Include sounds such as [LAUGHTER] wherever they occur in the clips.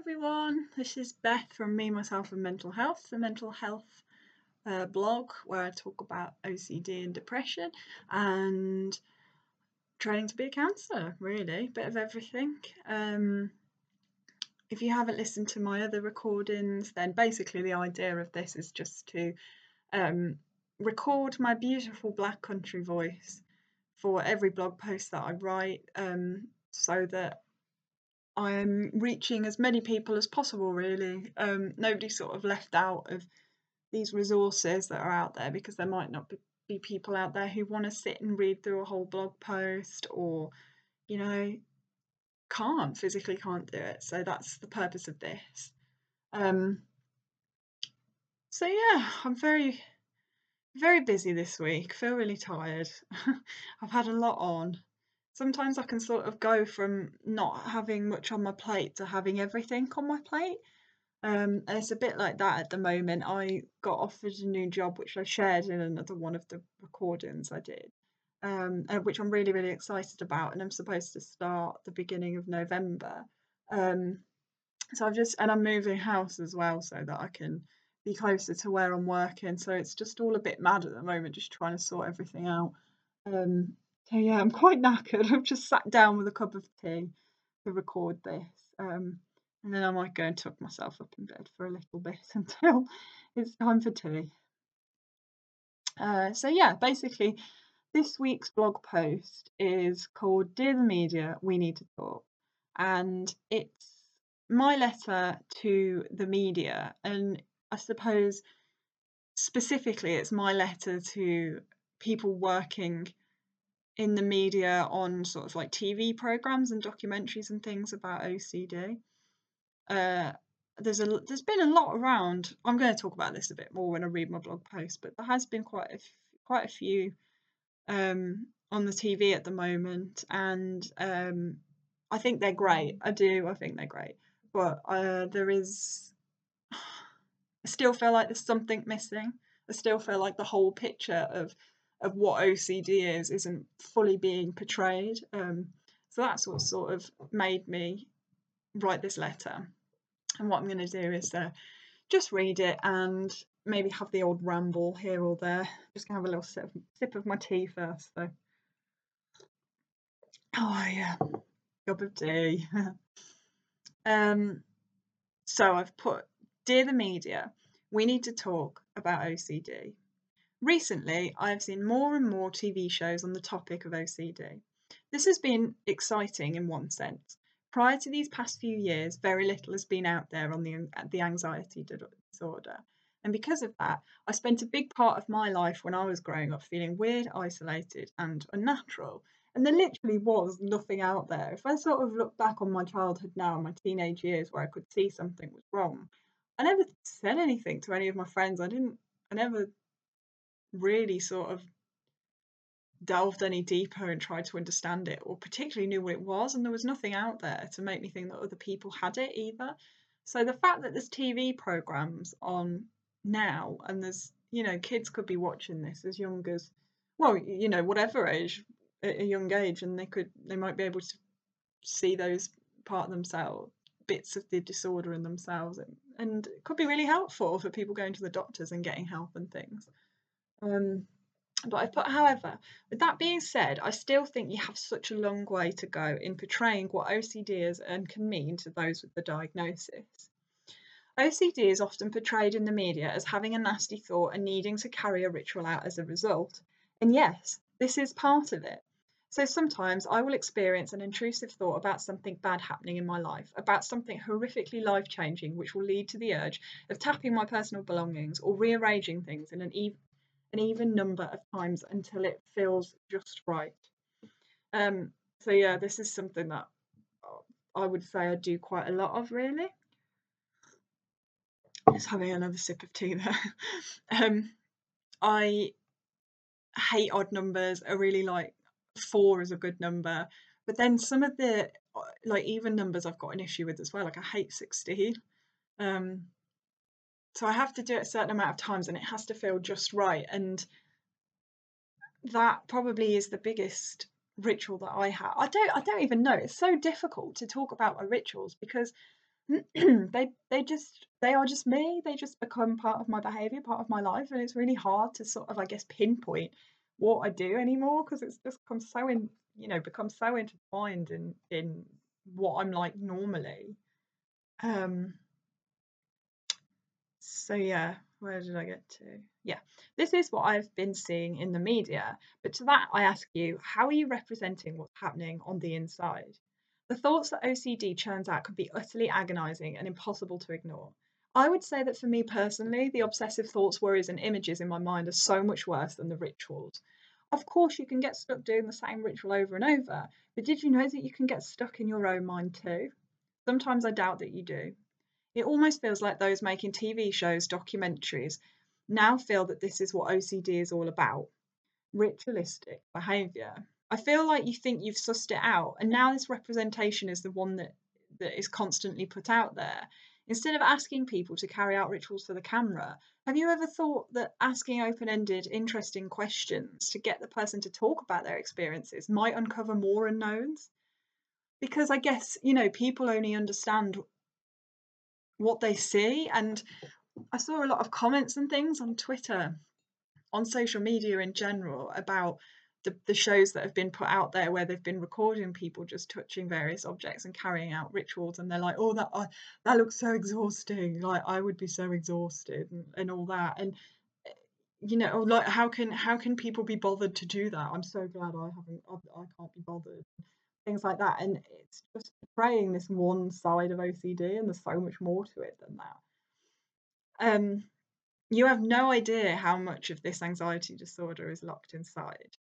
everyone. This is Beth from Me, Myself and Mental Health, the mental health uh, blog where I talk about OCD and depression and training to be a counsellor, really, bit of everything. Um, if you haven't listened to my other recordings, then basically the idea of this is just to um, record my beautiful black country voice for every blog post that I write um, so that I'm reaching as many people as possible, really. Um, nobody's sort of left out of these resources that are out there because there might not be, be people out there who want to sit and read through a whole blog post or, you know, can't physically can't do it. So that's the purpose of this. Um, so yeah, I'm very, very busy this week. Feel really tired. [LAUGHS] I've had a lot on sometimes I can sort of go from not having much on my plate to having everything on my plate. Um, and it's a bit like that at the moment. I got offered a new job, which I shared in another one of the recordings I did, um, which I'm really, really excited about. And I'm supposed to start the beginning of November. Um, so I've just, and I'm moving house as well so that I can be closer to where I'm working. So it's just all a bit mad at the moment, just trying to sort everything out. Um, so yeah, I'm quite knackered. I've just sat down with a cup of tea to record this. Um, and then I might go and tuck myself up in bed for a little bit [LAUGHS] until it's time for tea. Uh, so yeah, basically, this week's blog post is called "Dear the Media, We Need to Talk," and it's my letter to the media, and I suppose specifically, it's my letter to people working in the media on sort of like TV programs and documentaries and things about OCD. Uh, there's a there's been a lot around. I'm going to talk about this a bit more when I read my blog post, but there has been quite a quite a few um, on the TV at the moment, and um, I think they're great. I do. I think they're great, but uh, there is. [SIGHS] I still feel like there's something missing. I still feel like the whole picture of of what OCD is isn't fully being portrayed. Um, so that's what sort of made me write this letter. And what I'm going to do is uh, just read it and maybe have the old ramble here or there. Just gonna have a little sip, sip of my tea first, though. Oh yeah, cup of tea. [LAUGHS] um, so I've put, dear the media, we need to talk about OCD. Recently, I have seen more and more TV shows on the topic of OCD. This has been exciting in one sense. Prior to these past few years, very little has been out there on the, uh, the anxiety disorder. And because of that, I spent a big part of my life when I was growing up feeling weird, isolated, and unnatural. And there literally was nothing out there. If I sort of look back on my childhood now and my teenage years where I could see something was wrong, I never said anything to any of my friends. I didn't, I never really sort of delved any deeper and tried to understand it or particularly knew what it was and there was nothing out there to make me think that other people had it either. So the fact that there's tv programs on now and there's you know kids could be watching this as young as well you know whatever age at a young age and they could they might be able to see those part of themselves bits of the disorder in themselves and, and it could be really helpful for people going to the doctors and getting help and things um, but I put, however, with that being said, I still think you have such a long way to go in portraying what OCD is and can mean to those with the diagnosis. OCD is often portrayed in the media as having a nasty thought and needing to carry a ritual out as a result. And yes, this is part of it. So sometimes I will experience an intrusive thought about something bad happening in my life, about something horrifically life changing, which will lead to the urge of tapping my personal belongings or rearranging things in an an even number of times until it feels just right. Um, so yeah, this is something that I would say I do quite a lot of really. Just having another sip of tea there. [LAUGHS] um, I hate odd numbers. I really like four is a good number, but then some of the like even numbers I've got an issue with as well. Like I hate sixteen. Um, so I have to do it a certain amount of times and it has to feel just right. And that probably is the biggest ritual that I have. I don't I don't even know. It's so difficult to talk about my rituals because [CLEARS THROAT] they they just they are just me. They just become part of my behavior, part of my life, and it's really hard to sort of I guess pinpoint what I do anymore because it's just become so in you know become so intertwined in in what I'm like normally. Um. So yeah, where did I get to? Yeah, this is what I've been seeing in the media. But to that, I ask you, how are you representing what's happening on the inside? The thoughts that OCD churns out can be utterly agonizing and impossible to ignore. I would say that for me personally, the obsessive thoughts, worries, and images in my mind are so much worse than the rituals. Of course, you can get stuck doing the same ritual over and over, but did you know that you can get stuck in your own mind too? Sometimes I doubt that you do. It almost feels like those making TV shows, documentaries, now feel that this is what OCD is all about ritualistic behaviour. I feel like you think you've sussed it out, and now this representation is the one that that is constantly put out there. Instead of asking people to carry out rituals for the camera, have you ever thought that asking open ended, interesting questions to get the person to talk about their experiences might uncover more unknowns? Because I guess, you know, people only understand what they see. And I saw a lot of comments and things on Twitter, on social media in general, about the, the shows that have been put out there where they've been recording people just touching various objects and carrying out rituals and they're like oh that uh, that looks so exhausting. Like i would be so exhausted and, and all that. And eh, you know like how can how can people be bothered to do that? I'm so glad i haven't i, I can't be bothered things like that and it's just portraying this one side of ocd and there's so much more to it than that um you have no idea how much of this anxiety disorder is locked inside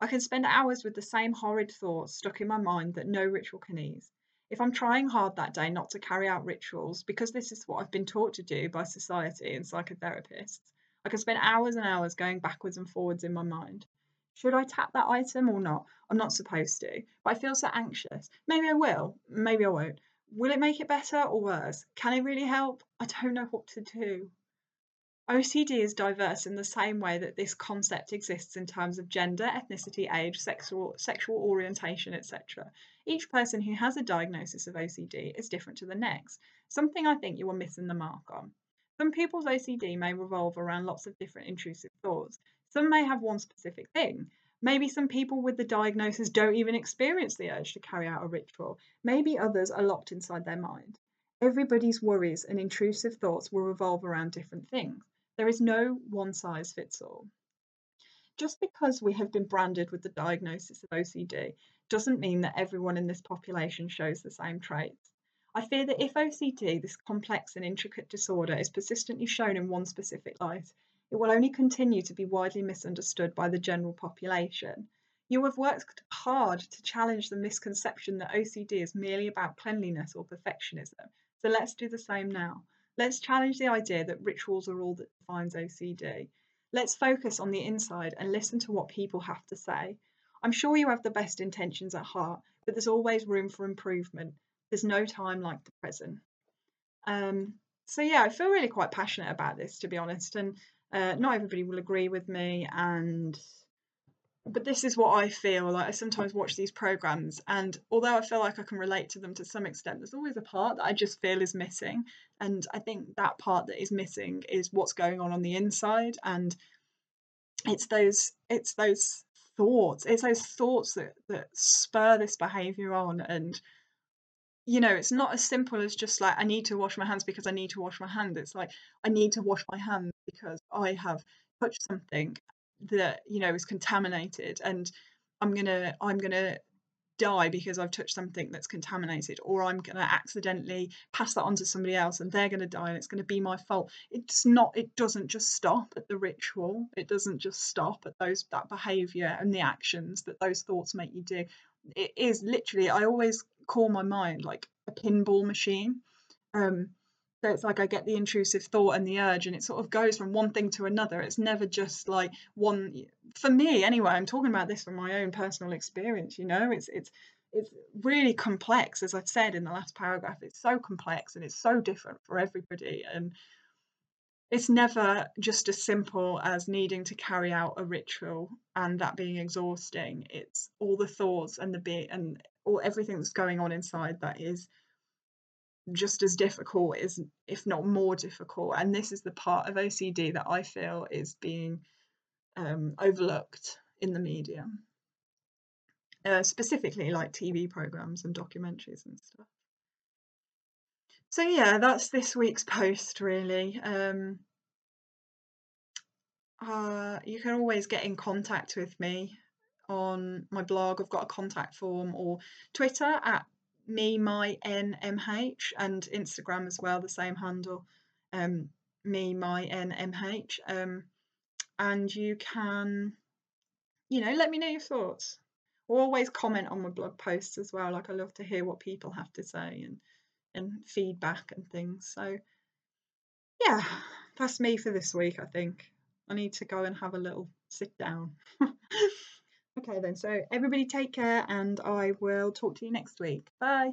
I can spend hours with the same horrid thoughts stuck in my mind that no ritual can ease. If I'm trying hard that day not to carry out rituals, because this is what I've been taught to do by society and psychotherapists, I can spend hours and hours going backwards and forwards in my mind. Should I tap that item or not? I'm not supposed to, but I feel so anxious. Maybe I will, maybe I won't. Will it make it better or worse? Can it really help? I don't know what to do. OCD is diverse in the same way that this concept exists in terms of gender, ethnicity, age, sexual, sexual orientation, etc. Each person who has a diagnosis of OCD is different to the next, something I think you are missing the mark on. Some people's OCD may revolve around lots of different intrusive thoughts. Some may have one specific thing. Maybe some people with the diagnosis don't even experience the urge to carry out a ritual. Maybe others are locked inside their mind. Everybody's worries and intrusive thoughts will revolve around different things. There is no one size fits all. Just because we have been branded with the diagnosis of OCD doesn't mean that everyone in this population shows the same traits. I fear that if OCD, this complex and intricate disorder, is persistently shown in one specific light, it will only continue to be widely misunderstood by the general population. You have worked hard to challenge the misconception that OCD is merely about cleanliness or perfectionism, so let's do the same now. Let's challenge the idea that rituals are all that defines OCD. Let's focus on the inside and listen to what people have to say. I'm sure you have the best intentions at heart, but there's always room for improvement. There's no time like the present. Um, so yeah, I feel really quite passionate about this, to be honest, and uh, not everybody will agree with me, and but this is what I feel like. I sometimes watch these programs, and although I feel like I can relate to them to some extent, there's always a part that I just feel is missing. And I think that part that is missing is what's going on on the inside, and it's those it's those thoughts, it's those thoughts that that spur this behavior on, and you know, it's not as simple as just like I need to wash my hands because I need to wash my hands. It's like I need to wash my hands because I have touched something that you know is contaminated and i'm gonna i'm gonna die because i've touched something that's contaminated or i'm gonna accidentally pass that on to somebody else and they're gonna die and it's gonna be my fault. It's not it doesn't just stop at the ritual. It doesn't just stop at those that behavior and the actions that those thoughts make you do it is literally i always call my mind like a pinball machine um so it's like I get the intrusive thought and the urge, and it sort of goes from one thing to another. It's never just like one. For me, anyway, I'm talking about this from my own personal experience. You know, it's it's it's really complex, as I've said in the last paragraph. It's so complex and it's so different for everybody, and it's never just as simple as needing to carry out a ritual and that being exhausting. It's all the thoughts and the bit and all everything that's going on inside that is just as difficult is if not more difficult. And this is the part of ocd that i feel is being um, overlooked in the media. Uh, specifically like tv programs and documentaries and stuff so yeah that's this week's post really um, uh, you can always get in contact with me on my blog i've got a contact form or twitter at me my nmh and Instagram as well, the same handle, um, me my nmh. Um, and you can, you know, let me know your thoughts. Or always comment on my blog posts as well. Like I love to hear what people have to say and and feedback and things. So yeah, that's me for this week. I think I need to go and have a little sit down. [LAUGHS] Okay, then. So, everybody take care, and I will talk to you next week. Bye.